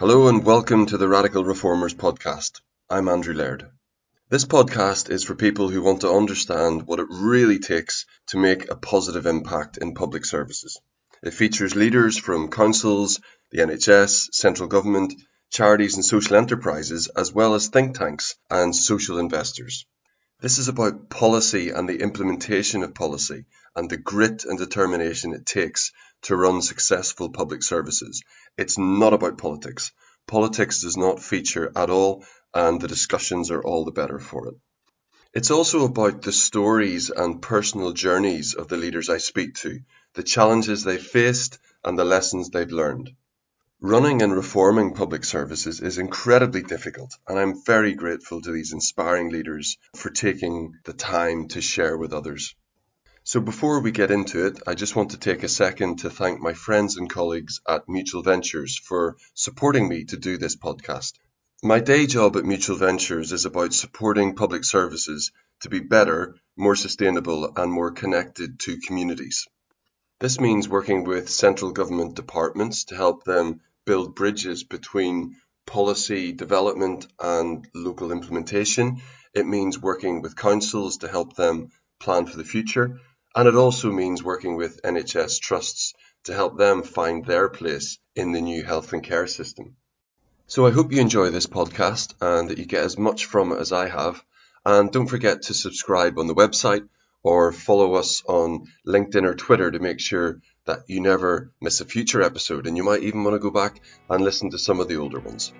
Hello and welcome to the Radical Reformers podcast. I'm Andrew Laird. This podcast is for people who want to understand what it really takes to make a positive impact in public services. It features leaders from councils, the NHS, central government, charities and social enterprises, as well as think tanks and social investors. This is about policy and the implementation of policy and the grit and determination it takes to run successful public services. It's not about politics. Politics does not feature at all, and the discussions are all the better for it. It's also about the stories and personal journeys of the leaders I speak to, the challenges they faced, and the lessons they've learned. Running and reforming public services is incredibly difficult, and I'm very grateful to these inspiring leaders for taking the time to share with others. So, before we get into it, I just want to take a second to thank my friends and colleagues at Mutual Ventures for supporting me to do this podcast. My day job at Mutual Ventures is about supporting public services to be better, more sustainable, and more connected to communities. This means working with central government departments to help them build bridges between policy development and local implementation. It means working with councils to help them plan for the future. And it also means working with NHS trusts to help them find their place in the new health and care system. So I hope you enjoy this podcast and that you get as much from it as I have. And don't forget to subscribe on the website or follow us on LinkedIn or Twitter to make sure that you never miss a future episode. And you might even want to go back and listen to some of the older ones.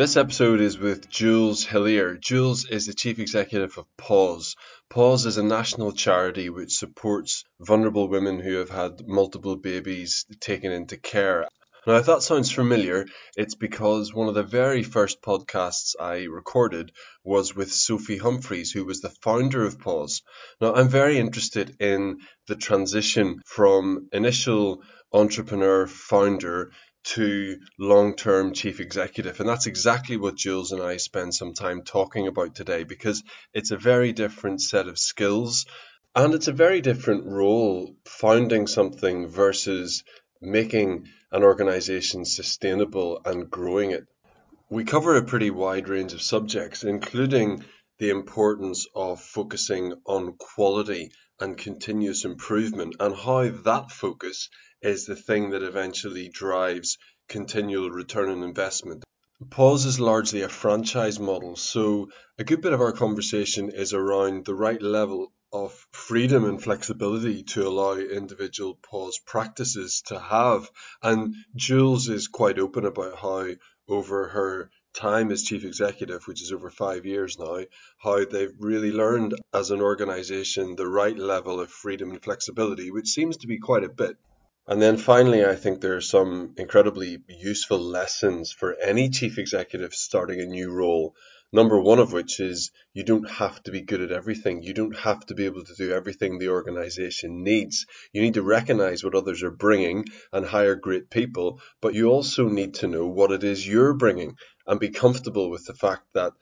This episode is with Jules Hillier. Jules is the chief executive of Pause. Pause is a national charity which supports vulnerable women who have had multiple babies taken into care. Now, if that sounds familiar, it's because one of the very first podcasts I recorded was with Sophie Humphreys, who was the founder of Pause. Now, I'm very interested in the transition from initial entrepreneur founder to long term chief executive. And that's exactly what Jules and I spend some time talking about today because it's a very different set of skills and it's a very different role founding something versus making an organization sustainable and growing it. We cover a pretty wide range of subjects, including the importance of focusing on quality and continuous improvement and how that focus is the thing that eventually drives continual return on investment. Pause is largely a franchise model, so a good bit of our conversation is around the right level of freedom and flexibility to allow individual pause practices to have. And Jules is quite open about how, over her time as chief executive, which is over five years now, how they've really learned as an organization the right level of freedom and flexibility, which seems to be quite a bit. And then finally, I think there are some incredibly useful lessons for any chief executive starting a new role Number one of which is you don't have to be good at everything. You don't have to be able to do everything the organization needs. You need to recognize what others are bringing and hire great people, but you also need to know what it is you're bringing and be comfortable with the fact that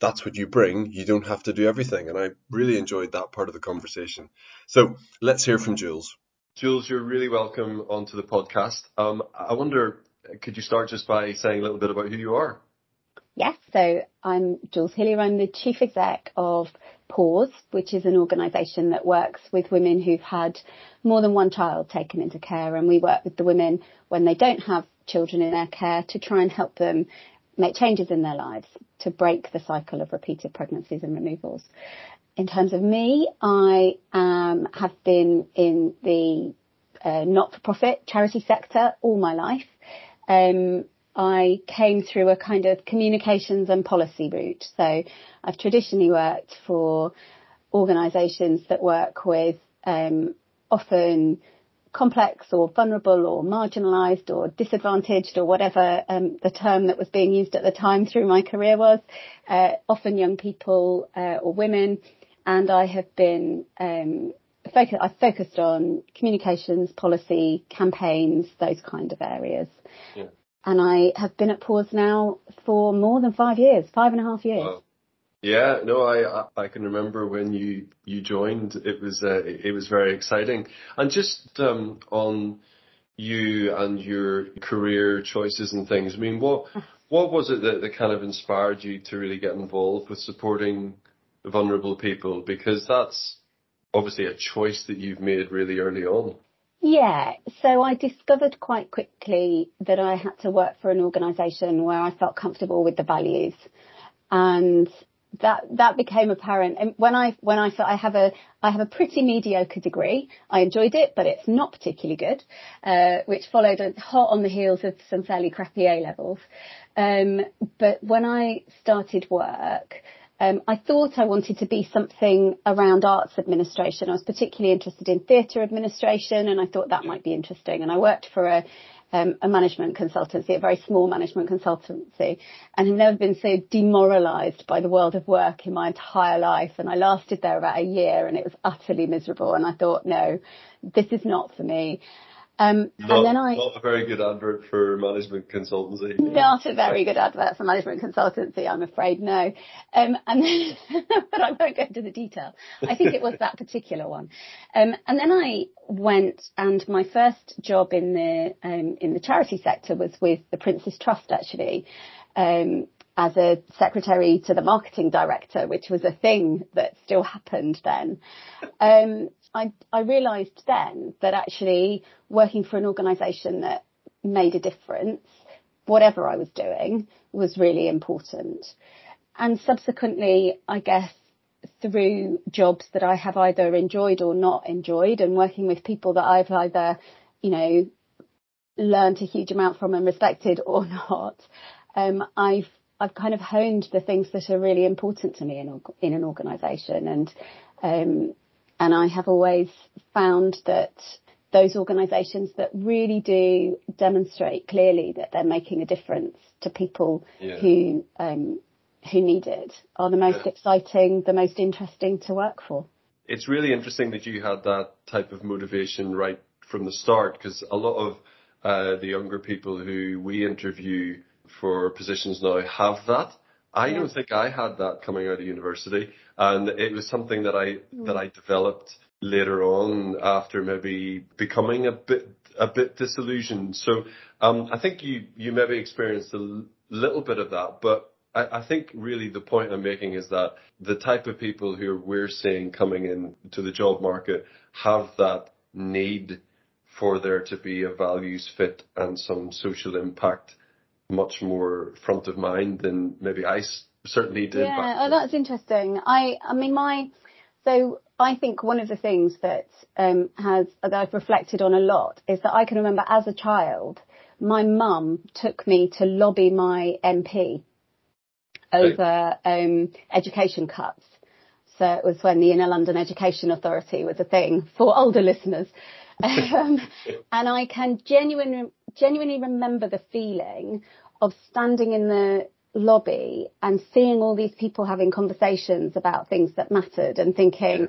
that's what you bring. You don't have to do everything. And I really enjoyed that part of the conversation. So let's hear from Jules. Jules, you're really welcome onto the podcast. Um, I wonder, could you start just by saying a little bit about who you are? Yes, so I'm Jules Hillier. I'm the chief exec of Pause, which is an organisation that works with women who've had more than one child taken into care. And we work with the women when they don't have children in their care to try and help them make changes in their lives to break the cycle of repeated pregnancies and removals. In terms of me, I um, have been in the uh, not-for-profit charity sector all my life. Um, I came through a kind of communications and policy route. So I've traditionally worked for organisations that work with um, often complex or vulnerable or marginalised or disadvantaged or whatever um, the term that was being used at the time through my career was, uh, often young people uh, or women. And I have been um, focus, I've focused on communications, policy, campaigns, those kind of areas. Yeah and I have been at Pause now for more than five years, five and a half years. Wow. Yeah, no, I I can remember when you you joined. It was uh, it was very exciting, and just um, on you and your career choices and things. I mean, what what was it that, that kind of inspired you to really get involved with supporting vulnerable people? Because that's obviously a choice that you've made really early on. Yeah, so I discovered quite quickly that I had to work for an organisation where I felt comfortable with the values, and that that became apparent. And when I when I thought I have a I have a pretty mediocre degree, I enjoyed it, but it's not particularly good, uh, which followed hot on the heels of some fairly crappy A levels. Um, but when I started work, um, I thought I wanted to be something around arts administration. I was particularly interested in theatre administration, and I thought that might be interesting. And I worked for a um, a management consultancy, a very small management consultancy, and have never been so demoralised by the world of work in my entire life. And I lasted there about a year, and it was utterly miserable. And I thought, no, this is not for me. Um, not, and then I not a very good advert for management consultancy. Not a very good advert for management consultancy, I'm afraid. No, um, and then, but I won't go into the detail. I think it was that particular one. Um, and then I went, and my first job in the um, in the charity sector was with the Prince's Trust actually. Um, as a secretary to the marketing director, which was a thing that still happened then. Um, I, I realised then that actually working for an organisation that made a difference, whatever I was doing, was really important. And subsequently, I guess through jobs that I have either enjoyed or not enjoyed and working with people that I've either, you know, learned a huge amount from and respected or not, um, I've I've kind of honed the things that are really important to me in, in an organisation, and um, and I have always found that those organisations that really do demonstrate clearly that they're making a difference to people yeah. who um, who need it are the most yeah. exciting, the most interesting to work for. It's really interesting that you had that type of motivation right from the start because a lot of uh, the younger people who we interview for positions now have that. I yeah. don't think I had that coming out of university, and it was something that I that I developed later on after maybe becoming a bit a bit disillusioned. So um, I think you you maybe experienced a l- little bit of that, but I, I think really the point I'm making is that the type of people who we're seeing coming in to the job market have that need for there to be a values fit and some social impact much more front of mind than maybe I certainly did. Yeah, oh, that's interesting. I, I mean, my, so I think one of the things that um, has that I've reflected on a lot is that I can remember as a child, my mum took me to lobby my MP over um, education cuts. So it was when the Inner London Education Authority was a thing for older listeners. Um, and I can genuinely, genuinely remember the feeling of standing in the lobby and seeing all these people having conversations about things that mattered and thinking,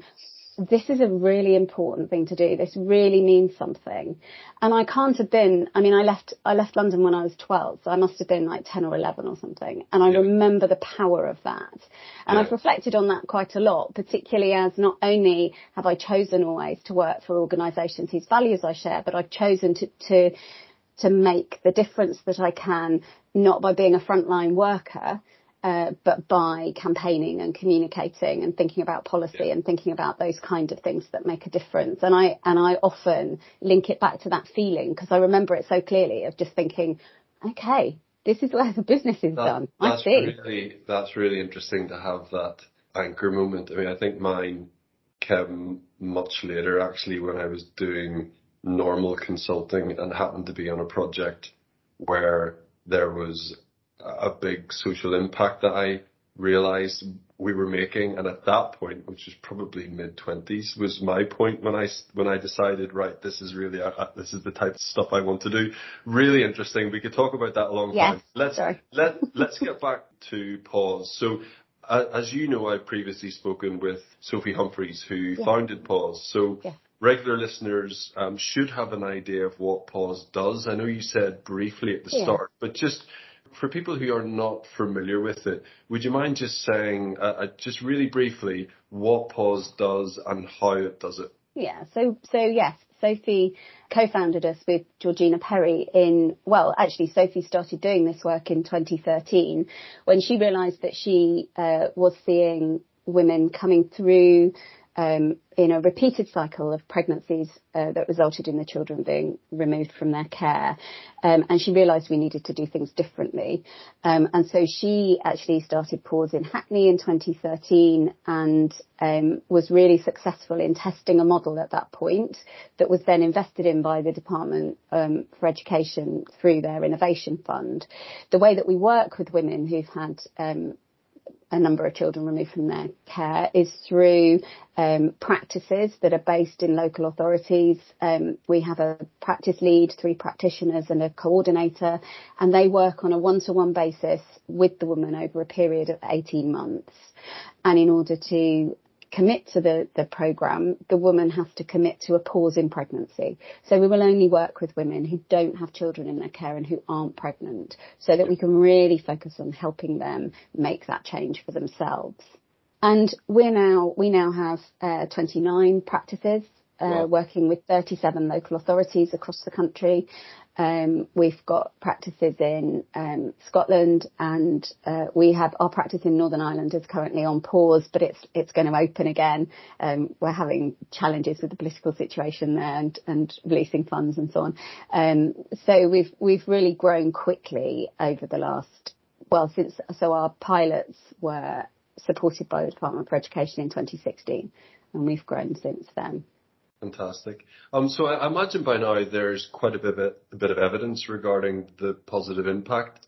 this is a really important thing to do. This really means something. And I can't have been, I mean, I left, I left London when I was 12, so I must have been like 10 or 11 or something. And I yeah. remember the power of that. And yeah. I've reflected on that quite a lot, particularly as not only have I chosen always to work for organisations whose values I share, but I've chosen to, to, to make the difference that I can, not by being a frontline worker, uh, but by campaigning and communicating and thinking about policy and thinking about those kind of things that make a difference. And I and I often link it back to that feeling because I remember it so clearly of just thinking, okay, this is where the business is that, done. I see. Really, that's really interesting to have that anchor moment. I mean, I think mine came much later actually when I was doing normal consulting and happened to be on a project where there was a big social impact that I realized we were making. And at that point, which was probably mid twenties, was my point when I, when I decided, right, this is really, uh, this is the type of stuff I want to do. Really interesting. We could talk about that a long yes, time. Let's, sorry. let, let's get back to pause. So uh, as you know, I've previously spoken with Sophie Humphreys, who yeah. founded Pause. So yeah regular listeners um, should have an idea of what Pause does. I know you said briefly at the yeah. start, but just For people who are not familiar with it, would you mind just saying, uh, uh just really briefly, what Pause does and how it does it? Yeah. So, so yes, Sophie co-founded us with Georgina Perry in, well, actually Sophie started doing this work in 2013 when she realised that she uh, was seeing women coming through um, in a repeated cycle of pregnancies uh, that resulted in the children being removed from their care. Um, and she realised we needed to do things differently. Um, and so she actually started Pause in Hackney in 2013 and um, was really successful in testing a model at that point that was then invested in by the Department um, for Education through their innovation fund. The way that we work with women who've had um, a number of children removed from their care is through um, practices that are based in local authorities. Um, we have a practice lead, three practitioners and a coordinator, and they work on a one-to-one basis with the woman over a period of 18 months. And in order to commit to the, the program, the woman has to commit to a pause in pregnancy. So we will only work with women who don't have children in their care and who aren't pregnant so that we can really focus on helping them make that change for themselves. And we're now, we now have uh, 29 practices uh, wow. working with 37 local authorities across the country. Um, we've got practices in um, Scotland, and uh, we have our practice in Northern Ireland is currently on pause, but it's it's going to open again. Um, we're having challenges with the political situation there and, and releasing funds and so on. Um, so we've we've really grown quickly over the last well since so our pilots were supported by the Department for Education in 2016, and we've grown since then. Fantastic. Um, so I imagine by now there's quite a bit, a bit of evidence regarding the positive impact.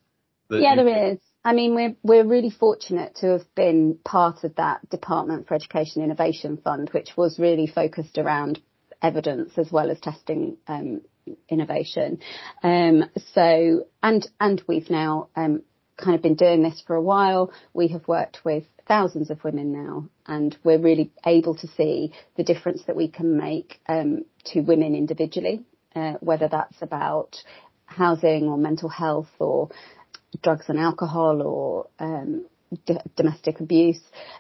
Yeah, there is. I mean, we're we're really fortunate to have been part of that Department for Education Innovation Fund, which was really focused around evidence as well as testing um, innovation. Um, so and and we've now um, kind of been doing this for a while. We have worked with thousands of women now, and we're really able to see the difference that we can make um, to women individually, uh, whether that's about housing or mental health or drugs and alcohol or um, d- domestic abuse.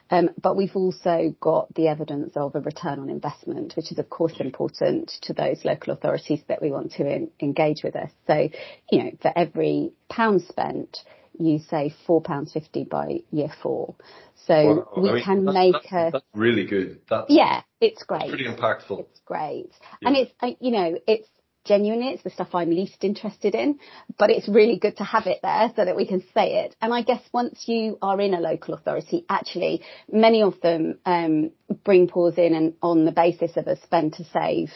Um, but we've also got the evidence of a return on investment, which is of course important to those local authorities that we want to in- engage with us. So, you know, for every pound spent, you say £4.50 by year four. So we I mean, can that's, make that's, a. That's really good. That's, yeah, it's great. pretty impactful. It's great. Yeah. And it's, you know, it's genuinely, it's the stuff I'm least interested in, but it's really good to have it there so that we can say it. And I guess once you are in a local authority, actually, many of them um, bring pause in and on the basis of a spend to save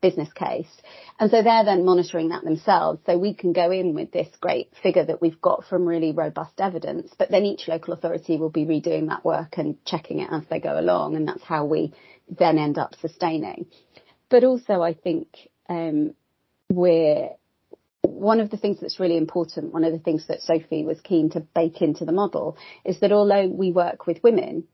business case. And so they're then monitoring that themselves. So we can go in with this great figure that we've got from really robust evidence, but then each local authority will be redoing that work and checking it as they go along. And that's how we then end up sustaining. But also I think, um, we're, one of the things that's really important, one of the things that Sophie was keen to bake into the model is that although we work with women,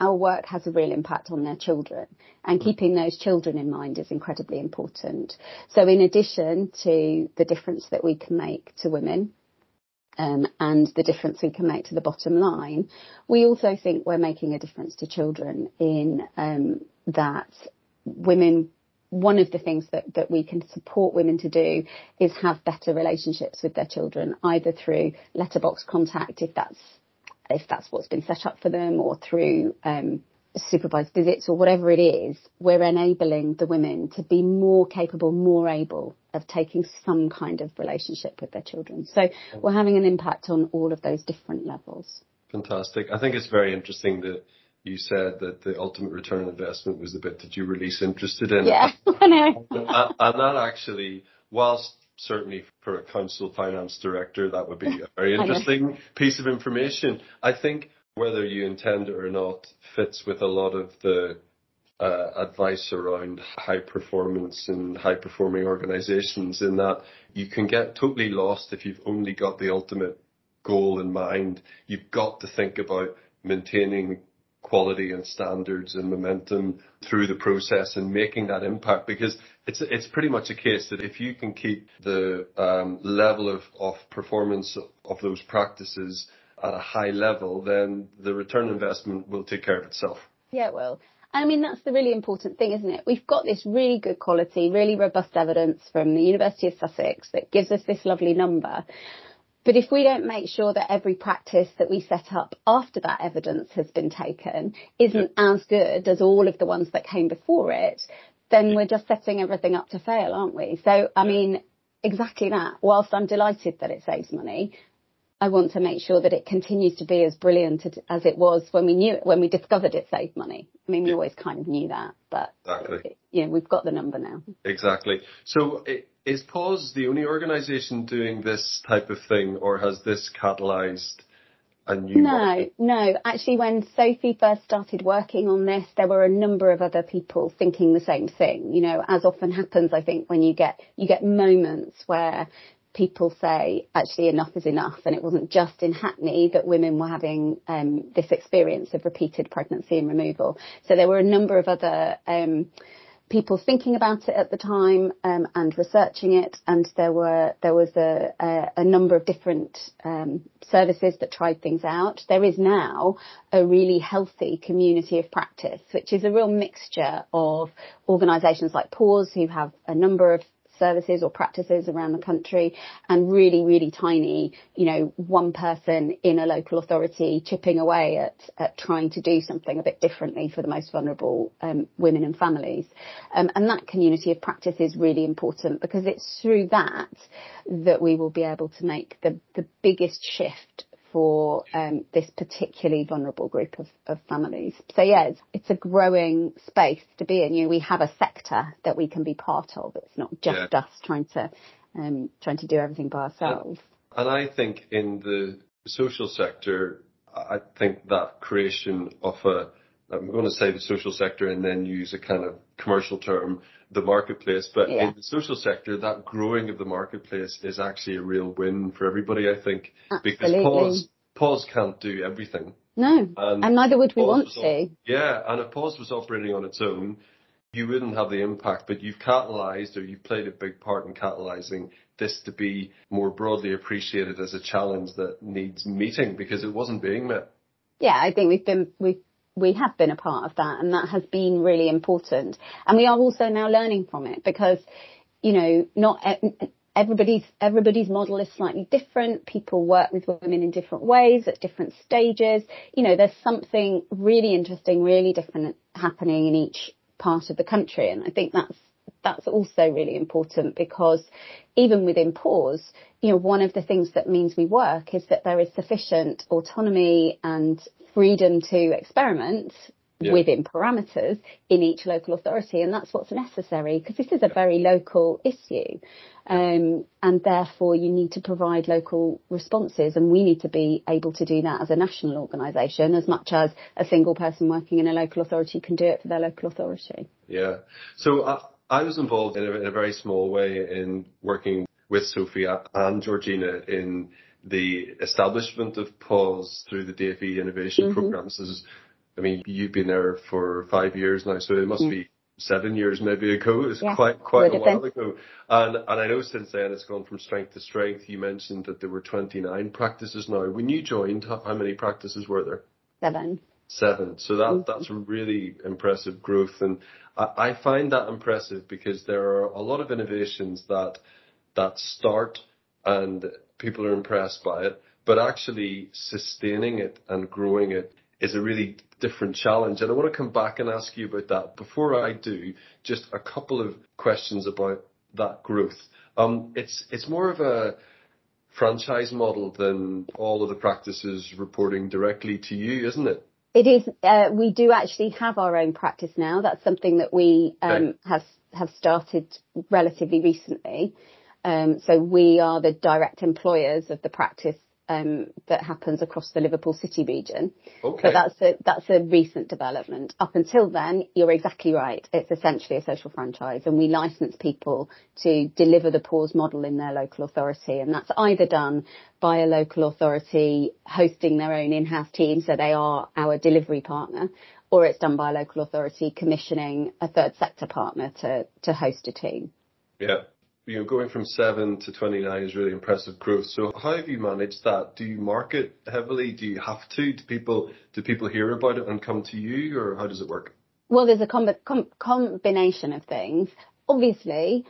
our work has a real impact on their children and mm. keeping those children in mind is incredibly important. So in addition to the difference that we can make to women, um, and the difference we can make to the bottom line, we also think we're making a difference to children in um, that women one of the things that, that we can support women to do is have better relationships with their children, either through letterbox contact, if that's if that's what's been set up for them or through um, supervised visits or whatever it is, we're enabling the women to be more capable, more able of taking some kind of relationship with their children. So we're having an impact on all of those different levels. Fantastic. I think it's very interesting that you said that the ultimate return on investment was the bit that you were least interested in. Yeah, I know. and, and that actually, whilst certainly for a council finance director, that would be a very interesting piece of information. I think whether you intend it or not fits with a lot of the uh, advice around high performance and high performing organizations in that you can get totally lost if you've only got the ultimate goal in mind. You've got to think about maintaining quality and standards and momentum through the process and making that impact because it's it's pretty much a case that if you can keep the um, level of, of performance of those practices at a high level, then the return investment will take care of itself. Yeah, it will. I mean, that's the really important thing, isn't it? We've got this really good quality, really robust evidence from the University of Sussex that gives us this lovely number. But if we don't make sure that every practice that we set up after that evidence has been taken isn't yeah. as good as all of the ones that came before it, then we're just setting everything up to fail, aren't we? So, I mean, exactly that. Whilst I'm delighted that it saves money, I want to make sure that it continues to be as brilliant as it was when we knew it, when we discovered it saved money. I mean, we always kind of knew that, but exactly. you know, we've got the number now. Exactly. So is Pause the only organisation doing this type of thing, or has this catalysed a new? No, market? no. Actually, when Sophie first started working on this, there were a number of other people thinking the same thing. You know, as often happens, I think when you get you get moments where people say actually enough is enough and it wasn't just in Hackney that women were having um, this experience of repeated pregnancy and removal. So there were a number of other um, people thinking about it at the time um, and researching it and there were there was a, a, a number of different um, services that tried things out. There is now a really healthy community of practice which is a real mixture of organisations like Pause, who have a number of services or practices around the country and really, really tiny, you know, one person in a local authority chipping away at, at trying to do something a bit differently for the most vulnerable um, women and families. Um, and that community of practice is really important because it's through that that we will be able to make the, the biggest shift for um, this particularly vulnerable group of, of families. So yeah, it's, it's, a growing space to be in. You know, we have a sector that we can be part of. It's not just yeah. us trying to um, trying to do everything by ourselves. And I think in the social sector, I think that creation of a I'm going to say the social sector and then use a kind of commercial term, the marketplace. But yeah. in the social sector, that growing of the marketplace is actually a real win for everybody, I think. Absolutely. Because Pause can't do everything. No. And, and neither would we want to. yeah. And if pause was operating on its own, you wouldn't have the impact, but you've catalyzed or you've played a big part in catalyzing this to be more broadly appreciated as a challenge that needs meeting because it wasn't being met. Yeah, I think we've been, we've we have been a part of that and that has been really important. And we are also now learning from it because, you know, not everybody's, everybody's model is slightly different. People work with women in different ways at different stages. You know, there's something really interesting, really different happening in each part of the country. And I think that's, that's also really important because even within pause, you know, one of the things that means we work is that there is sufficient autonomy and freedom to experiment yeah. within parameters in each local authority, and that's what's necessary because this is a very local issue, um, and therefore you need to provide local responses, and we need to be able to do that as a national organisation as much as a single person working in a local authority can do it for their local authority. Yeah. So I, I was involved in a, in a very small way in working with Sophia and Georgina in the establishment of Pause through the DFE innovation mm-hmm. programs is, I mean, you've been there for five years now, so it must be seven years maybe ago. It's yeah, quite quite a while ago. And and I know since then it's gone from strength to strength. You mentioned that there were 29 practices now. When you joined, how many practices were there? Seven. Seven. So that mm-hmm. that's really impressive growth, and I, I find that impressive because there are a lot of innovations that that start and people are impressed by it, but actually sustaining it and growing it is a really different challenge. And I want to come back and ask you about that. Before I do, just a couple of questions about that growth. Um, it's it's more of a franchise model than all of the practices reporting directly to you, isn't it? It is. Uh, we do actually have our own practice now. That's something that we um, okay. have have started relatively recently. Um, so we are the direct employers of the practice um, that happens across the Liverpool City region. Okay. But that's a, that's a recent development. Up until then, you're exactly right. It's essentially a social franchise and we license people to deliver the pause model in their local authority. And that's either done by a local authority hosting their own in-house team. So they are our delivery partner or it's done by a local authority commissioning a third sector partner to, to host a team. Yeah you know, going from 7 to 29 is really impressive growth. So how have you managed that? Do you market heavily? Do you have to? Do people do people hear about it and come to you, or how does it work? Well, there's a com- com- combination of things. Obviously,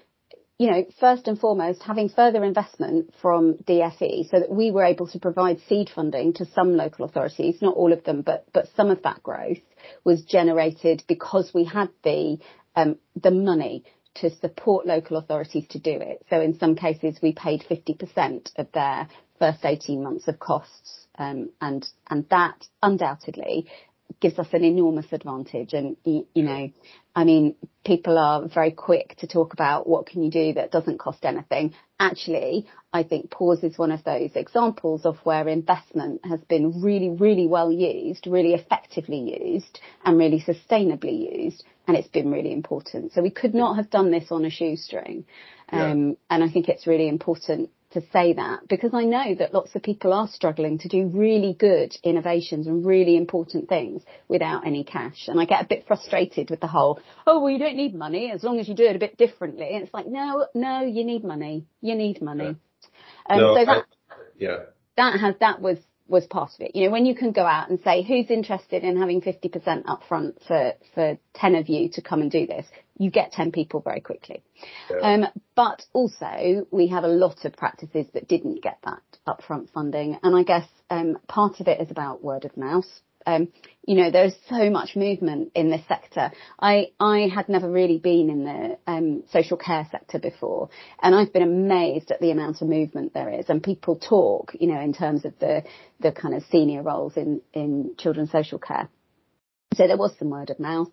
you know, first and foremost, having further investment from DFE so that we were able to provide seed funding to some local authorities, not all of them, but, but some of that growth was generated because we had the, um, the money to support local authorities to do it. So in some cases, we paid 50% of their first 18 months of costs, um, and and that undoubtedly gives us an enormous advantage. And you know, I mean, people are very quick to talk about what can you do that doesn't cost anything. Actually, I think pause is one of those examples of where investment has been really, really well used, really effectively used, and really sustainably used and it's been really important. So we could not have done this on a shoestring. Um, yeah. and I think it's really important to say that because I know that lots of people are struggling to do really good innovations and really important things without any cash. And I get a bit frustrated with the whole, oh, well, you don't need money as long as you do it a bit differently. And it's like, no, no, you need money. You need money. Yeah. Um, no, so that, I, yeah. That has, that was was part of it. You know, when you can go out and say, who's interested in having 50% upfront for, for 10 of you to come and do this, you get 10 people very quickly. Yeah. Um, but also we have a lot of practices that didn't get that upfront funding. And I guess, um, part of it is about word of mouth. Um, you know, there's so much movement in this sector. I, I had never really been in the um, social care sector before, and I've been amazed at the amount of movement there is. And people talk, you know, in terms of the the kind of senior roles in in children's social care. So there was some word of mouth.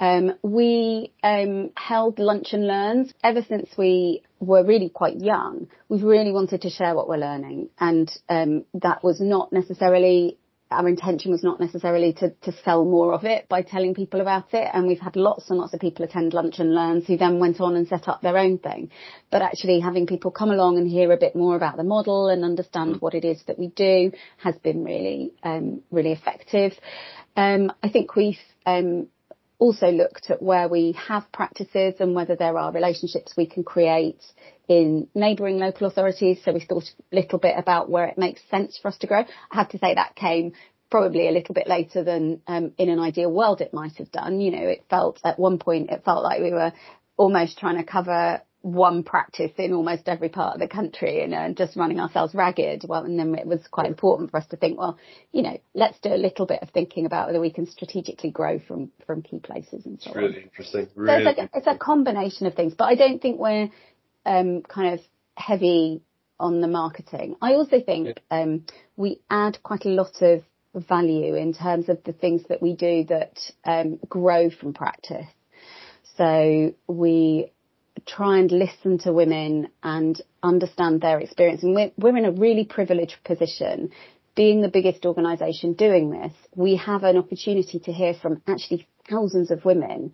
Um, we um, held lunch and learns ever since we were really quite young. We've really wanted to share what we're learning, and um, that was not necessarily our intention was not necessarily to, to sell more of it by telling people about it. And we've had lots and lots of people attend lunch and learns who then went on and set up their own thing. But actually having people come along and hear a bit more about the model and understand what it is that we do has been really, um, really effective. Um, I think we've, um, also looked at where we have practices and whether there are relationships we can create in neighbouring local authorities. So we thought a little bit about where it makes sense for us to grow. I have to say that came probably a little bit later than um, in an ideal world it might have done. You know, it felt at one point it felt like we were almost trying to cover one practice in almost every part of the country and uh, just running ourselves ragged. Well, and then it was quite important for us to think, well, you know, let's do a little bit of thinking about whether we can strategically grow from from key places and so it's really interesting. Really so it's, like, it's a combination of things, but I don't think we're um, kind of heavy on the marketing. I also think um, we add quite a lot of value in terms of the things that we do that um, grow from practice. So we try and listen to women and understand their experience. And we're, we're in a really privileged position. Being the biggest organisation doing this, we have an opportunity to hear from actually thousands of women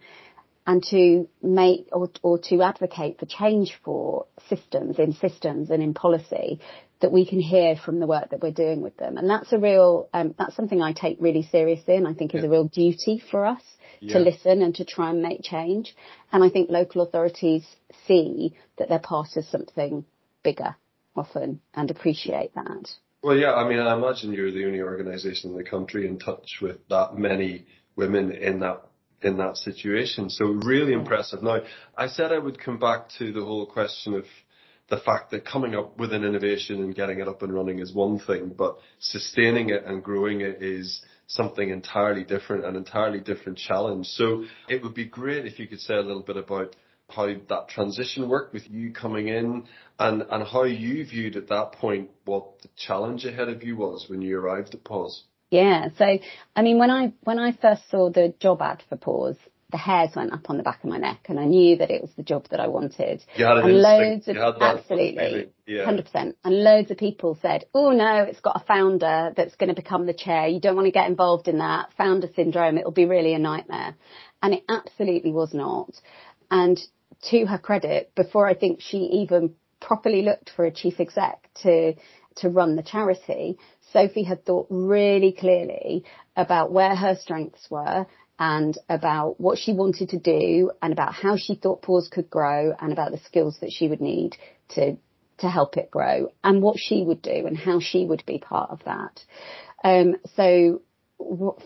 and to make or, or to advocate for change for systems in systems and in policy that we can hear from the work that we're doing with them. And that's a real, um, that's something I take really seriously and I think is a real duty for us yeah. to listen and to try and make change. And I think local authorities see that they're part of something bigger often and appreciate that. Well, yeah, I mean, I imagine you're the only organisation in the country in touch with that many women in that in that situation. So really impressive. Now, I said I would come back to the whole question of the fact that coming up with an innovation and getting it up and running is one thing, but sustaining it and growing it is something entirely different, an entirely different challenge. So it would be great if you could say a little bit about how that transition worked with you coming in and, and how you viewed at that point what the challenge ahead of you was when you arrived at Pause. Yeah. So, I mean, when I, when I first saw the job ad for Pause, the hairs went up on the back of my neck and I knew that it was the job that I wanted. You had an and instinct. loads of, You had that absolutely. Yeah. 100%. And loads of people said, oh no, it's got a founder that's going to become the chair. You don't want to get involved in that. Founder syndrome, it'll be really a nightmare. And it absolutely was not. And to her credit, before I think she even properly looked for a chief exec to, to run the charity, Sophie had thought really clearly about where her strengths were and about what she wanted to do and about how she thought Pause could grow and about the skills that she would need to to help it grow and what she would do and how she would be part of that. Um, so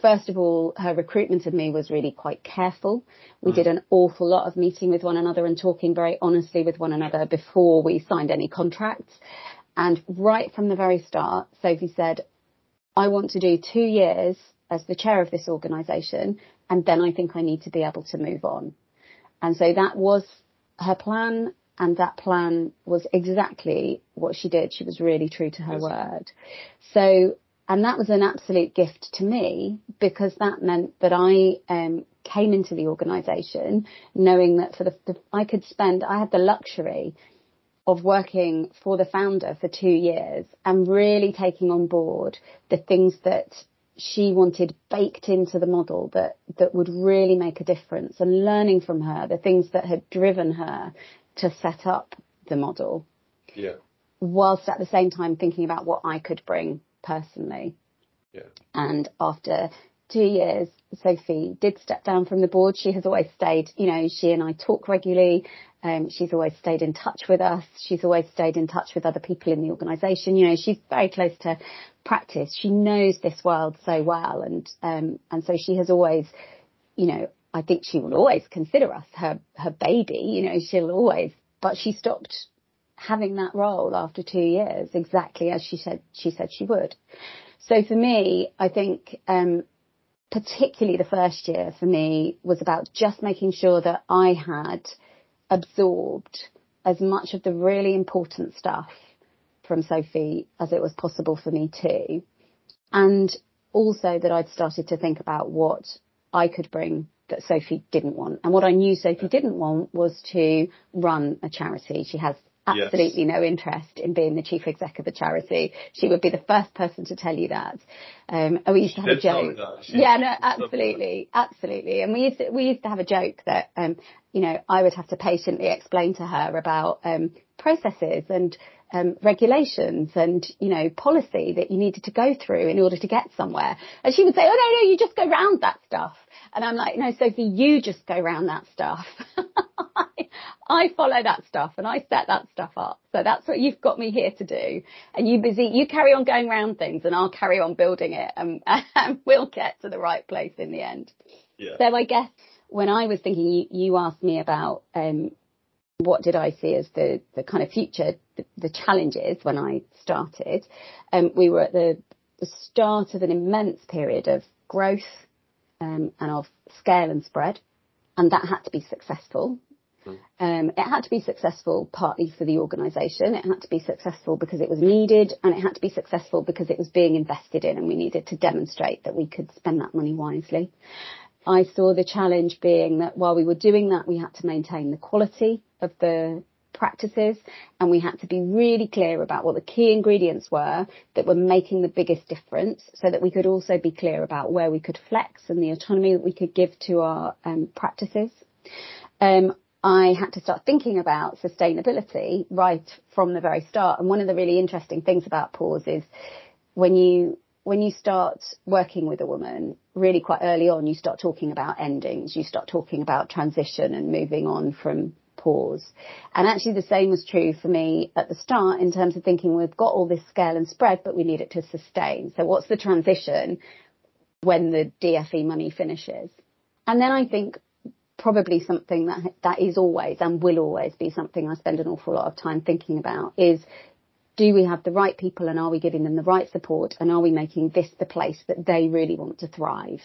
first of all, her recruitment of me was really quite careful. We did an awful lot of meeting with one another and talking very honestly with one another before we signed any contracts. And right from the very start, Sophie said, I want to do two years as the chair of this organisation and then I think I need to be able to move on. And so that was her plan and that plan was exactly what she did. She was really true to her Yes. word. So, and that was an absolute gift to me because that meant that I um, came into the organisation knowing that for the, the I could spend, I had the luxury of working for the founder for two years and really taking on board the things that she wanted baked into the model that, that would really make a difference and learning from her the things that had driven her to set up the model Yeah. whilst at the same time thinking about what I could bring personally. Yeah. And after two years, Sophie did step down from the board. She has always stayed, you know, she and I talk regularly. Um, she's always stayed in touch with us. She's always stayed in touch with other people in the organisation. You know, she's very close to practice. She knows this world so well. And, um, and so she has always, you know, I think she will always consider us her, her baby. You know, she'll always, but she stopped having that role after two years, exactly as she said she said she would. So for me, I think um, particularly the first year for me was about just making sure that I had absorbed as much of the really important stuff from Sophie as it was possible for me to, and also that I'd started to think about what I could bring that Sophie didn't want. And what I knew Sophie didn't want was to run a charity. She has Yes. absolutely no interest in being the chief exec of a charity. She would be the first person to tell you that. Um, and we used to have a did tell me joke. Yeah, no, she said that. absolutely, absolutely. And we used to, we used to have a joke that, um, you know, I would have to patiently explain to her about, um, processes and, um, regulations and, you know, policy that you needed to go through in order to get somewhere. And she would say, oh no, no, you just go round that stuff. And I'm like, no, Sophie, you just go round that stuff. I, I follow that stuff and I set that stuff up. So that's what you've got me here to do. And you busy, you carry on going round things and I'll carry on building it and, and we'll get to the right place in the end. Yeah. So I guess when I was thinking, you, you asked me about um, what did I see as the, the kind of future, the, the challenges when I started. Um, we were at the, the start of an immense period of growth um, and of scale and spread, and that had to be successful. Um, it had to be successful partly for the organisation. It had to be successful because it was needed, and it had to be successful because it was being invested in, and we needed to demonstrate that we could spend that money wisely. I saw the challenge being that while we were doing that, we had to maintain the quality of the practices and we had to be really clear about what the key ingredients were that were making the biggest difference so that we could also be clear about where we could flex and the autonomy that we could give to our um, practices. Um, I had to start thinking about sustainability right from the very start. And one of the really interesting things about pause is when you when you start working with a woman really quite early on, you start talking about endings, you start talking about transition and moving on from pause. And actually the same was true for me at the start in terms of thinking we've got all this scale and spread, but we need it to sustain. So what's the transition when the DFE money finishes? And then I think probably something that that is always and will always be something I spend an awful lot of time thinking about is do we have the right people and are we giving them the right support and are we making this the place that they really want to thrive?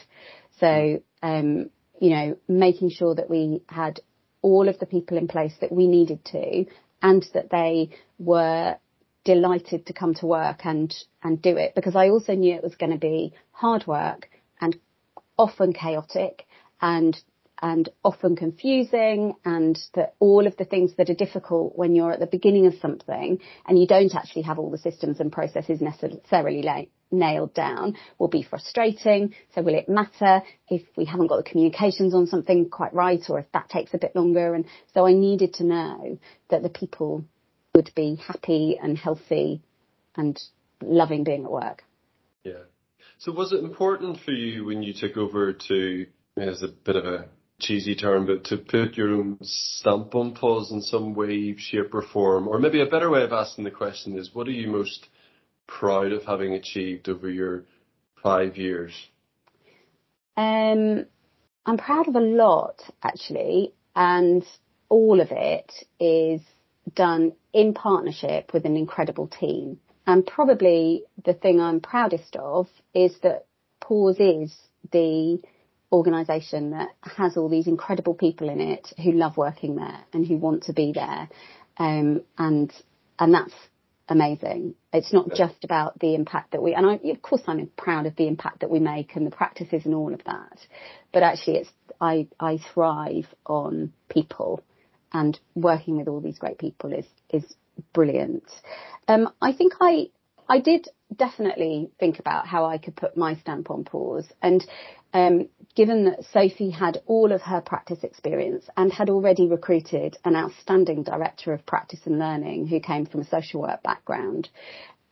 So, um, you know, making sure that we had all of the people in place that we needed to and that they were delighted to come to work and, and do it. Because I also knew it was going to be hard work and often chaotic and and often confusing and that all of the things that are difficult when you're at the beginning of something and you don't actually have all the systems and processes necessarily like nailed down will be frustrating. So will it matter if we haven't got the communications on something quite right or if that takes a bit longer? And so I needed to know that the people would be happy and healthy and loving being at work. Yeah. So was it important for you when you took over to, as a bit of a cheesy term, but to put your own stamp on Pause in some way, shape or form? Or maybe a better way of asking the question is, what are you most proud of having achieved over your five years? Um, I'm proud of a lot actually, and all of it is done in partnership with an incredible team. And probably the thing I'm proudest of is that Pause is the organisation that has all these incredible people in it who love working there and who want to be there. Um, and, and that's amazing. It's not just about the impact that we, and I, of course I'm proud of the impact that we make and the practices and all of that. But actually it's, I, I thrive on people and working with all these great people is, is brilliant. Um, I think I, I did definitely think about how I could put my stamp on pause. And um, given that Sophie had all of her practice experience and had already recruited an outstanding director of practice and learning who came from a social work background,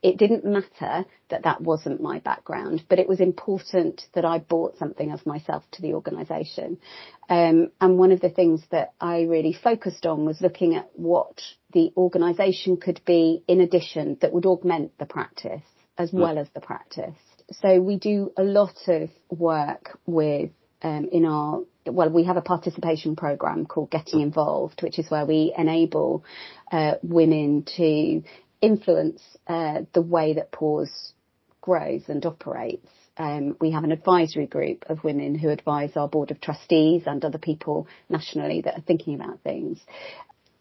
it didn't matter that that wasn't my background, but it was important that I brought something of myself to the organisation. Um, and one of the things that I really focused on was looking at what the organisation could be in addition that would augment the practice as mm. well as the practice. So we do a lot of work with um, in our well, we have a participation program called Getting Involved, which is where we enable uh, women to influence uh, the way that Pause grows and operates. Um, we have an advisory group of women who advise our board of trustees and other people nationally that are thinking about things.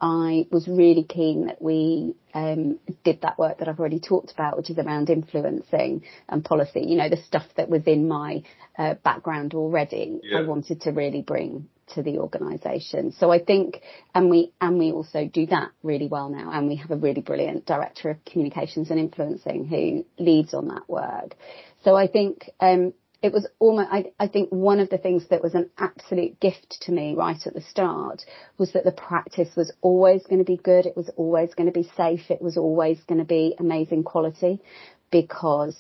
I was really keen that we um, did that work that I've already talked about, which is around influencing and policy. You know, the stuff that was in my uh, background already. Yeah. I wanted to really bring to the organisation. So I think, and we and we also do that really well now, and we have a really brilliant director of communications and influencing who leads on that work. So I think um, it was almost, I, I, think one of the things that was an absolute gift to me right at the start was that the practice was always going to be good. It was always going to be safe. It was always going to be amazing quality because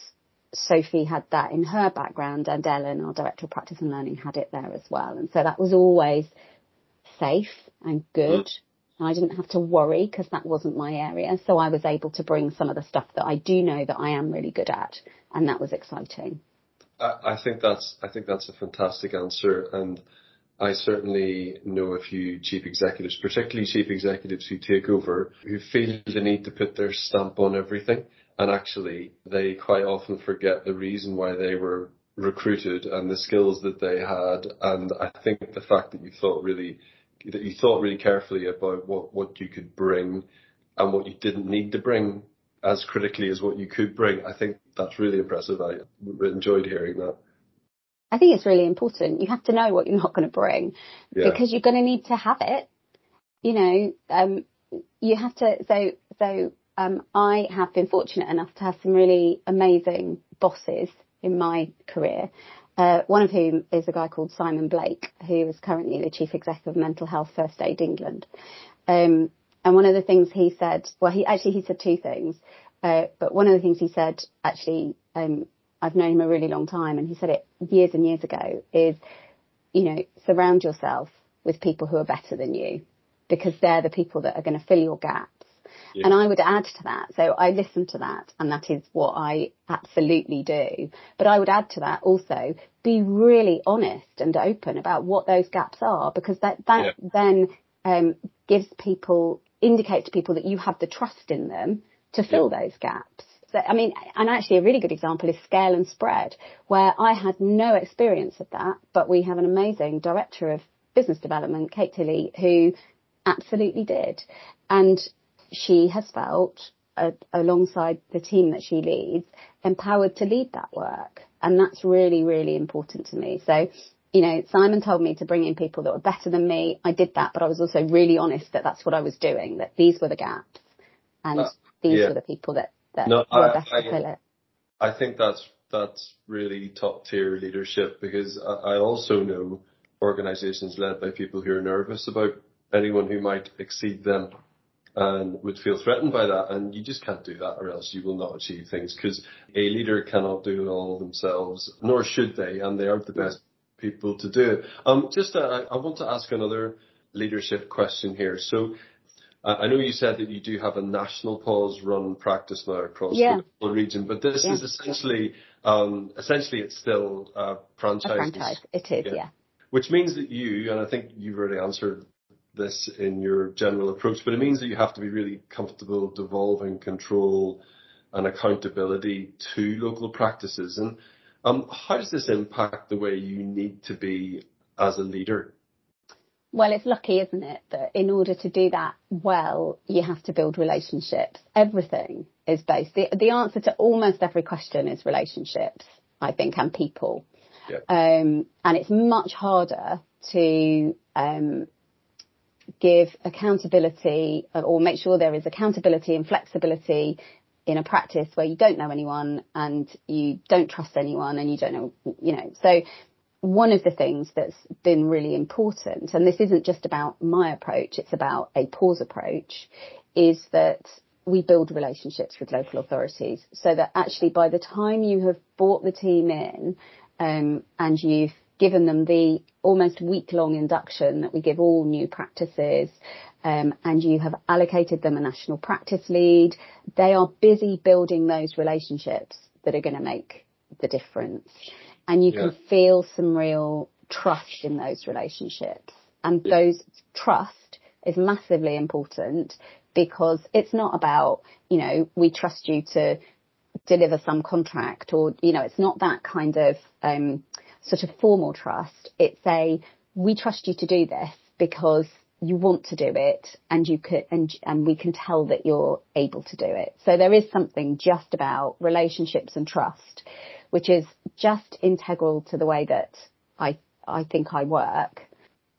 Sophie had that in her background and Ellen, our director of practice and learning, had it there as well. And so that was always safe and good. Mm. I didn't have to worry because that wasn't my area. So I was able to bring some of the stuff that I do know that I am really good at. And that was exciting. I think that's I think that's a fantastic answer, and I certainly know a few chief executives, particularly chief executives who take over, who feel the need to put their stamp on everything, and actually they quite often forget the reason why they were recruited and the skills that they had, and I think the fact that you thought really that you thought really carefully about what what you could bring and what you didn't need to bring as critically as what you could bring. I think that's really impressive. I enjoyed hearing that. I think it's really important. You have to know what you're not going to bring yeah. because you're going to need to have it. You know, um, you have to. So, so um, I have been fortunate enough to have some really amazing bosses in my career. Uh, one of whom is a guy called Simon Blake, who is currently the chief executive of Mental Health First Aid England. Um, and one of the things he said, well, he actually he said two things, uh, but one of the things he said actually, um, I've known him a really long time, and he said it years and years ago, is, you know, surround yourself with people who are better than you, because they're the people that are going to fill your gaps. Yeah. And I would add to that. So I listen to that and that is what I absolutely do. But I would add to that also be really honest and open about what those gaps are because that, that yeah. then um, gives people indicate to people that you have the trust in them to fill those gaps. So, I mean, and actually a really good example is scale and spread, where I had no experience of that, but we have an amazing director of business development, Kate Tilley, who absolutely did. And she has felt, uh, alongside the team that she leads, empowered to lead that work. And that's really, really important to me. So you know, Simon told me to bring in people that were better than me. I did that, but I was also really honest that that's what I was doing, that these were the gaps and uh, these yeah. were the people that, that no, were I, best I, to fill it. I think that's, that's really top tier leadership because I, I also know organizations led by people who are nervous about anyone who might exceed them and would feel threatened by that. And you just can't do that or else you will not achieve things because a leader cannot do it all themselves, nor should they. And they aren't the best people to do it. Um, just, uh, I want to ask another leadership question here. So, I know you said that you do have a national pause run practice now across yeah. the region, but this yeah. is essentially, um, essentially it's still a franchise. A franchise, it is, yeah. yeah. Which means that you, and I think you've already answered this in your general approach, but it means that you have to be really comfortable devolving control and accountability to local practices. And um, how does this impact the way you need to be as a leader? Well, it's lucky, isn't it, that in order to do that well, you have to build relationships. Everything is based. The, the answer to almost every question is relationships, I think, and people. Yeah. Um, and it's much harder to um, give accountability or make sure there is accountability and flexibility in a practice where you don't know anyone and you don't trust anyone and you don't know, you know. So one of the things that's been really important, and this isn't just about my approach, it's about a pause approach, is that we build relationships with local authorities so that actually by the time you have brought the team in um, and you've given them the almost week long induction that we give all new practices um, and you have allocated them a national practice lead. They are busy building those relationships that are going to make the difference. And you yeah. can feel some real trust in those relationships. And yeah. those trust is massively important because it's not about, you know, we trust you to deliver some contract or, you know, it's not that kind of, um, sort of formal trust. It's a, we trust you to do this because you want to do it and you could, and, and we can tell that you're able to do it. So there is something just about relationships and trust, which is just integral to the way that I, I think I work,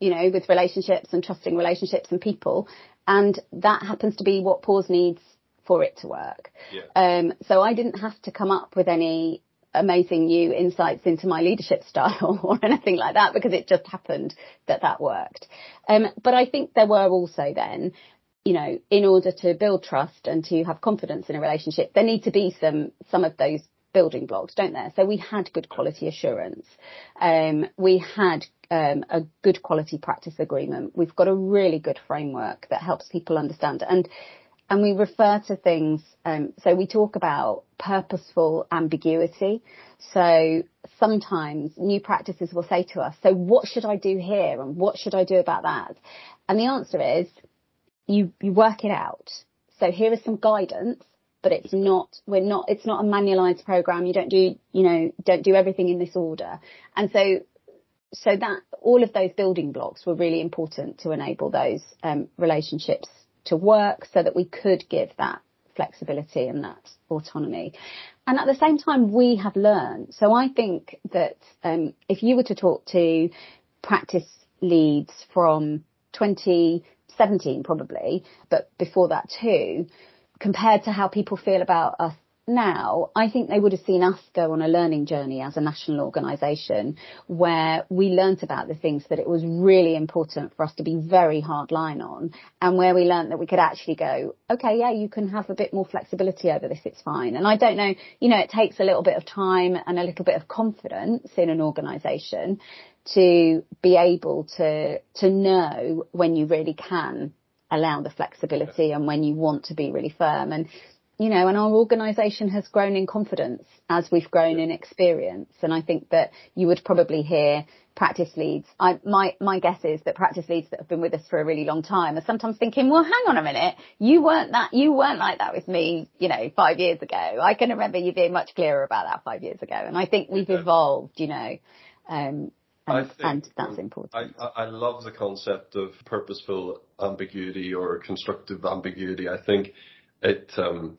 you know, with relationships and trusting relationships and people. And that happens to be what Pause needs for it to work. Yeah. Um, so I didn't have to come up with any amazing new insights into my leadership style or anything like that because it just happened that that worked. Um, but I think there were also then, you know, in order to build trust and to have confidence in a relationship, there need to be some, some of those building blocks, don't there? So we had good quality assurance. Um, we had um, a good quality practice agreement. We've got a really good framework that helps people understand. And and we refer to things, um, so we talk about purposeful ambiguity. So sometimes new practices will say to us, so what should I do here and what should I do about that? And the answer is you, you work it out. So here is some guidance, but it's not, we're not, it's not a manualized program. You don't do, you know, don't do everything in this order. And so so that all of those building blocks were really important to enable those um, relationships to work so that we could give that flexibility and that autonomy. And at the same time, we have learned. So I think that um, if you were to talk to practice leads from 2017 probably, but before that too, compared to how people feel about us now, I think they would have seen us go on a learning journey as a national organisation where we learnt about the things that it was really important for us to be very hard line on and where we learnt that we could actually go, okay, yeah, you can have a bit more flexibility over this, it's fine. And I don't know, you know, it takes a little bit of time and a little bit of confidence in an organisation to be able to, to know when you really can allow the flexibility and when you want to be really firm. And you know, and our organisation has grown in confidence as we've grown in experience. And I think that you would probably hear practice leads. I, my, my guess is that practice leads that have been with us for a really long time are sometimes thinking, well, hang on a minute. You weren't that, you weren't like that with me, you know, five years ago. I can remember you being much clearer about that five years ago. And I think we've evolved, you know, um, and, think, and, that's important. I, I, love the concept of purposeful ambiguity or constructive ambiguity. I think it, um,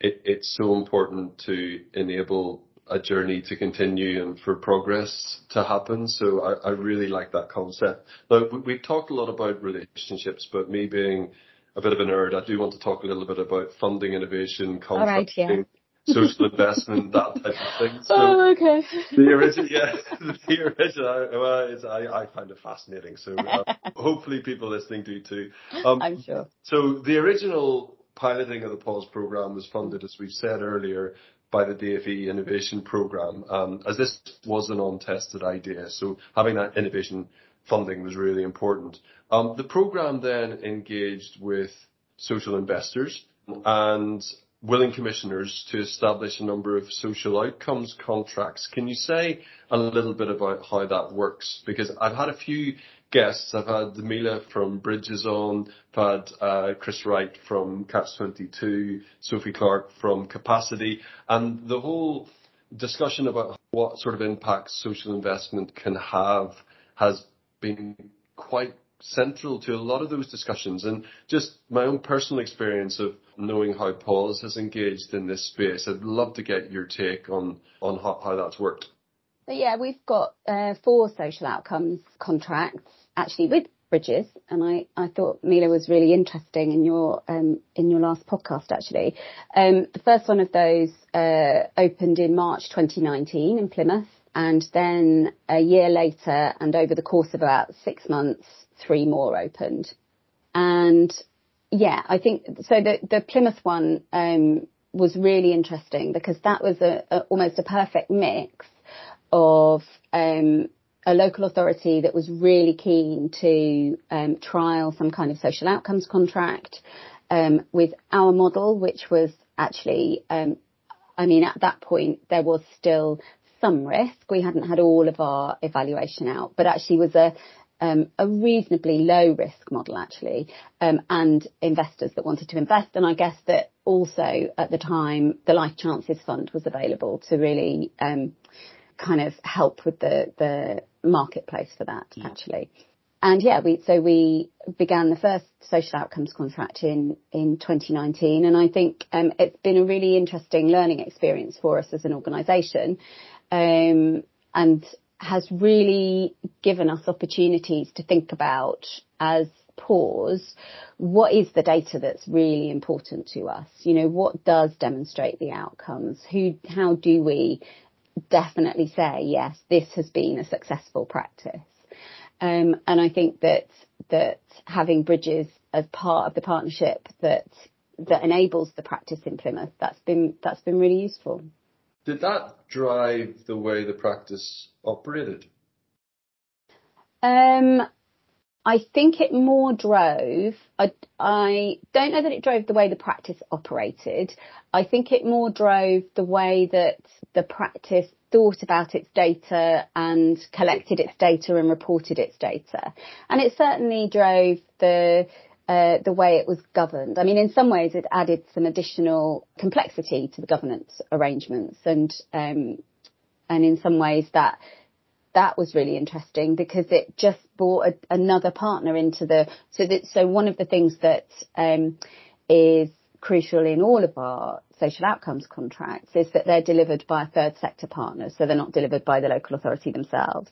it, it's so important to enable a journey to continue and for progress to happen. So I, I really like that concept. Now, we've talked a lot about relationships, but me being a bit of a nerd, I do want to talk a little bit about funding innovation, contracting, All right, yeah. Social investment, that type of thing. So oh, okay. the original, yeah, the original, well, it's, I, I find it fascinating. So uh, hopefully people listening do too. Um, I'm sure. So the original piloting of the Pause program was funded, as we said earlier, by the DFE Innovation Programme, um, as this was an untested idea. So having that innovation funding was really important. Um, the programme then engaged with social investors and willing commissioners to establish a number of social outcomes contracts. Can you say a little bit about how that works? Because I've had a few guests. I've had Mila from Bridges on, I've had uh, Chris Wright from Catch 22, Sophie Clark from Capacity, and the whole discussion about what sort of impact social investment can have has been quite central to a lot of those discussions and just my own personal experience of knowing how Pause has engaged in this space. I'd love to get your take on, on how, how that's worked. But yeah, we've got uh, four social outcomes contracts actually with Bridges, and I, I thought Mila was really interesting in your um, in your last podcast actually. Um, the first one of those uh, opened in March 2019 in Plymouth, and then a year later, and over the course of about six months, three more opened. And yeah, I think so. The the Plymouth one um, was really interesting because that was a, a almost a perfect mix of um, a local authority that was really keen to um, trial some kind of social outcomes contract um, with our model, which was actually, um, I mean, at that point there was still some risk. We hadn't had all of our evaluation out, but actually was a um, a reasonably low risk model actually, um, and investors that wanted to invest. And I guess that also at the time the Life Chances Fund was available to really um, kind of help with the the marketplace for that yeah. actually. And yeah, we so we began the first social outcomes contract in in 2019, and I think um, it's been a really interesting learning experience for us as an organisation, um, and has really given us opportunities to think about as pause, what is the data that's really important to us you know what does demonstrate the outcomes who how do we definitely say, yes, this has been a successful practice. Um, and I think that that having Bridges as part of the partnership that that enables the practice in Plymouth, that's been that's been really useful. Did that drive the way the practice operated? Um, I think it more drove. I, I don't know that it drove the way the practice operated. I think it more drove the way that the practice thought about its data and collected its data and reported its data. And it certainly drove the uh, the way it was governed. I mean, in some ways, it added some additional complexity to the governance arrangements, and um, and in some ways that that was really interesting because it just brought a, another partner into the so that so one of the things that um, is crucial in all of our social outcomes contracts is that they're delivered by a third sector partner, so they're not delivered by the local authority themselves.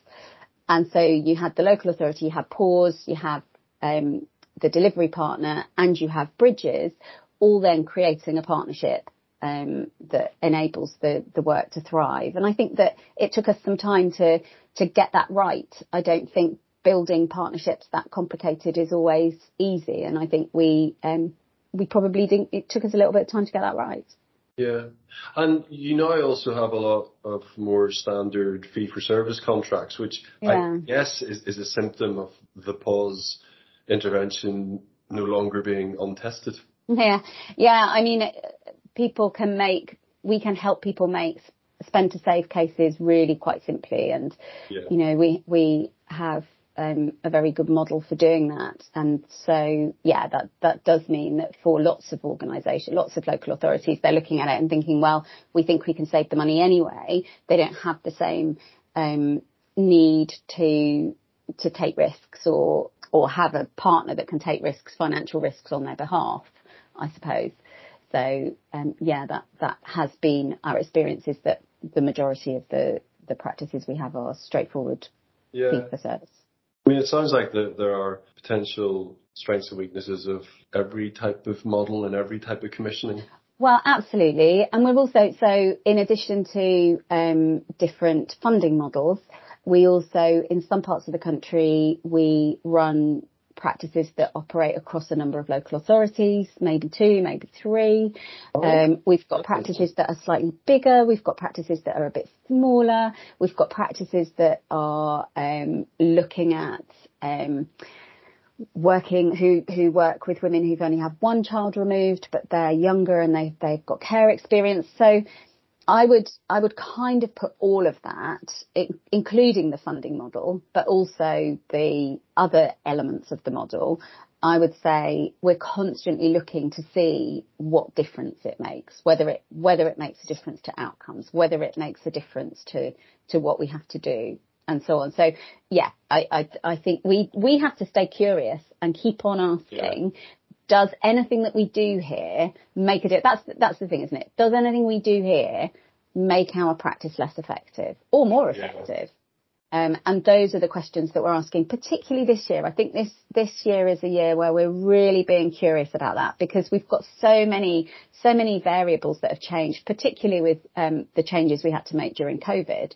And so you had the local authority, you have Pause, you have um, the delivery partner, and you have bridges, all then creating a partnership um, that enables the the work to thrive. And I think that it took us some time to to get that right. I don't think building partnerships that complicated is always easy, and I think we um, we probably didn't. It took us a little bit of time to get that right. Yeah, and you now also have a lot of more standard fee for service contracts, which yeah. I guess is, is a symptom of the Pause intervention no longer being untested. Yeah, yeah. I mean, people can make, we can help people make spend to save cases really quite simply. And, yeah. you know, we, we have um, a very good model for doing that. And so, yeah, that, that does mean that for lots of organisations, lots of local authorities, they're looking at it and thinking, well, we think we can save the money anyway. They don't have the same um, need to to take risks or or have a partner that can take risks, financial risks on their behalf, I suppose. So um, yeah, that that has been our experience is that the majority of the, the practices we have are straightforward Yeah. fee for service. I mean, it sounds like that there are potential strengths and weaknesses of every type of model and every type of commissioning. Well, absolutely. And we're also, so in addition to um, different funding models, we also, in some parts of the country, we run practices that operate across a number of local authorities, maybe two, maybe three. Um, we've got practices that are slightly bigger. We've got practices that are a bit smaller. We've got practices that are um, looking at um, working who who work with women who've only had one child removed, but they're younger and they they've got care experience. So I would I would kind of put all of that, including the funding model, but also the other elements of the model. I would say we're constantly looking to see what difference it makes, whether it whether it makes a difference to outcomes, whether it makes a difference to to what we have to do, and so on. So yeah, I I, I think we we have to stay curious and keep on asking. Yeah. Does anything that we do here make a difference? That's that's the thing, isn't it? Does anything we do here make our practice less effective or more effective? Yeah. Um, and those are the questions that we're asking, particularly this year. I think this, this year is a year where we're really being curious about that because we've got so many, so many variables that have changed, particularly with um, the changes we had to make during COVID.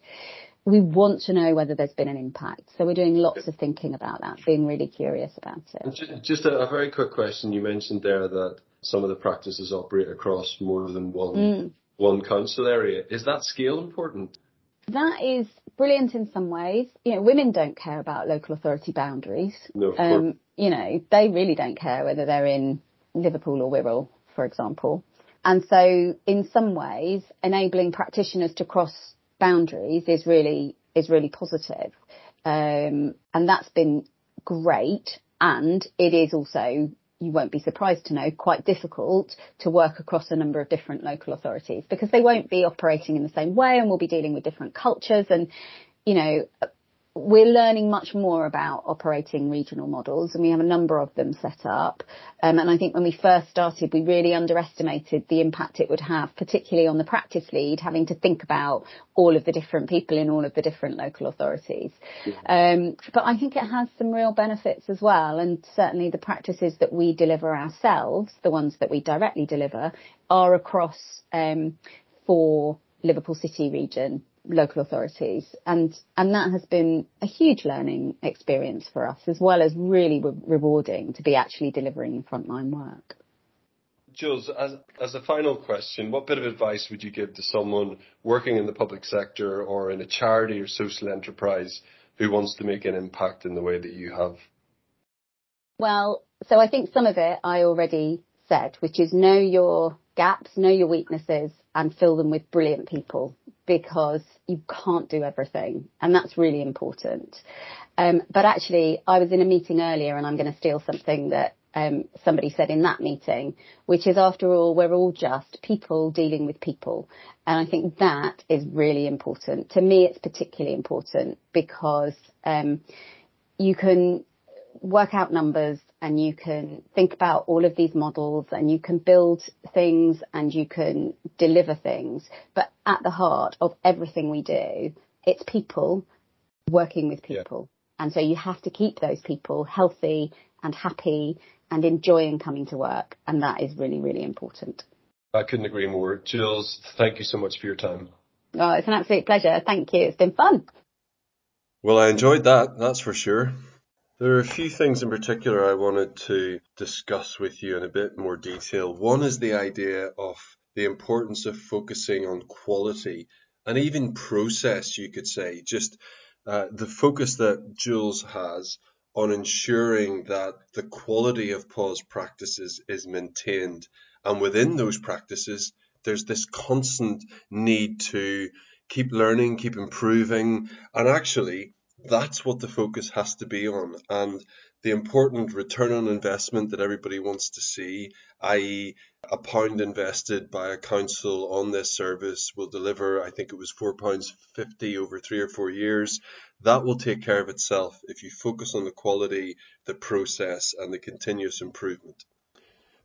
We want to know whether there's been an impact. So we're doing lots of thinking about that, being really curious about it. Just a, a very quick question. You mentioned there that some of the practices operate across more than one, mm. one council area. Is that scale important? That is brilliant in some ways. You know, women don't care about local authority boundaries. No, um, you know, they really don't care whether they're in Liverpool or Wirral, for example. And so in some ways, enabling practitioners to cross boundaries is really, is really positive. Um, and that's been great. And it is also you won't be surprised to know, quite difficult to work across a number of different local authorities because they won't be operating in the same way and we'll be dealing with different cultures and, you know, we're learning much more about operating regional models and we have a number of them set up. Um, and I think when we first started, we really underestimated the impact it would have, particularly on the practice lead, having to think about all of the different people in all of the different local authorities. Um, but I think it has some real benefits as well. And certainly the practices that we deliver ourselves, the ones that we directly deliver, are across um, four Liverpool City region local authorities and and that has been a huge learning experience for us as well as really re- rewarding to be actually delivering frontline work. Jules, as as a final question, what bit of advice would you give to someone working in the public sector or in a charity or social enterprise who wants to make an impact in the way that you have? Well, so I think some of it I already said, which is know your gaps, know your weaknesses and fill them with brilliant people because you can't do everything. And that's really important. Um, but actually, I was in a meeting earlier and I'm going to steal something that um, somebody said in that meeting, which is after all, we're all just people dealing with people. And I think that is really important. To me, it's particularly important because um, you can work out numbers and you can think about all of these models and you can build things and you can deliver things. But at the heart of everything we do, it's people working with people. Yeah. And so you have to keep those people healthy and happy and enjoying coming to work. And that is really, really important. I couldn't agree more. Jules, thank you so much for your time. Oh, it's an absolute pleasure. Thank you. It's been fun. Well, I enjoyed that, that's for sure. There are a few things in particular I wanted to discuss with you in a bit more detail. One is the idea of the importance of focusing on quality and even process, you could say, just uh, the focus that Jules has on ensuring that the quality of pause practices is maintained. And within those practices, there's this constant need to keep learning, keep improving, and actually that's what the focus has to be on. And the important return on investment that everybody wants to see, i.e., a pound invested by a council on this service will deliver, I think it was £4.50 over three or four years. That will take care of itself if you focus on the quality, the process, and the continuous improvement.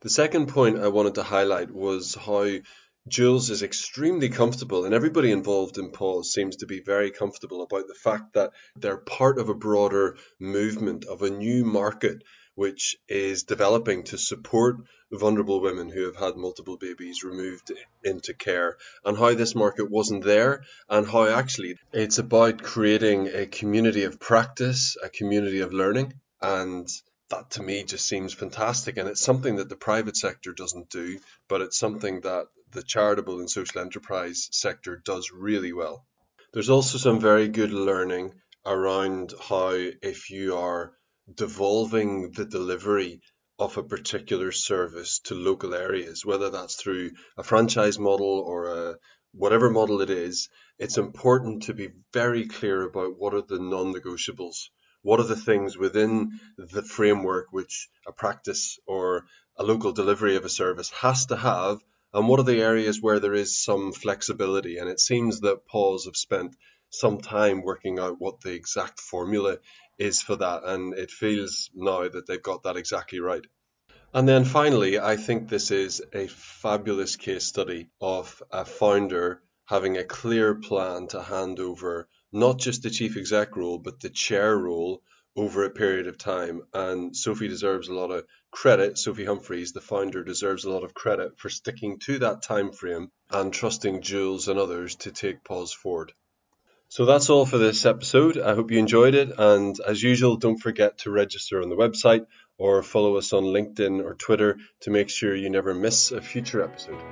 The second point I wanted to highlight was how Jules is extremely comfortable, and everybody involved in Pause seems to be very comfortable about the fact that they're part of a broader movement of a new market which is developing to support vulnerable women who have had multiple babies removed into care, and how this market wasn't there, and how actually it's about creating a community of practice, a community of learning, and that to me just seems fantastic. And it's something that the private sector doesn't do, but it's something that the charitable and social enterprise sector does really well. There's also some very good learning around how if you are devolving the delivery of a particular service to local areas, whether that's through a franchise model or a whatever model it is, it's important to be very clear about what are the non-negotiables. What are the things within the framework which a practice or a local delivery of a service has to have and what are the areas where there is some flexibility? And it seems that Pause have spent some time working out what the exact formula is for that, and it feels now that they've got that exactly right. And then finally, I think this is a fabulous case study of a founder having a clear plan to hand over not just the chief exec role, but the chair role over a period of time. And Sophie deserves a lot of credit. Sophie Humphreys, the founder, deserves a lot of credit for sticking to that time frame and trusting Jules and others to take Pause forward. So that's all for this episode. I hope you enjoyed it. And as usual, don't forget to register on the website or follow us on LinkedIn or Twitter to make sure you never miss a future episode.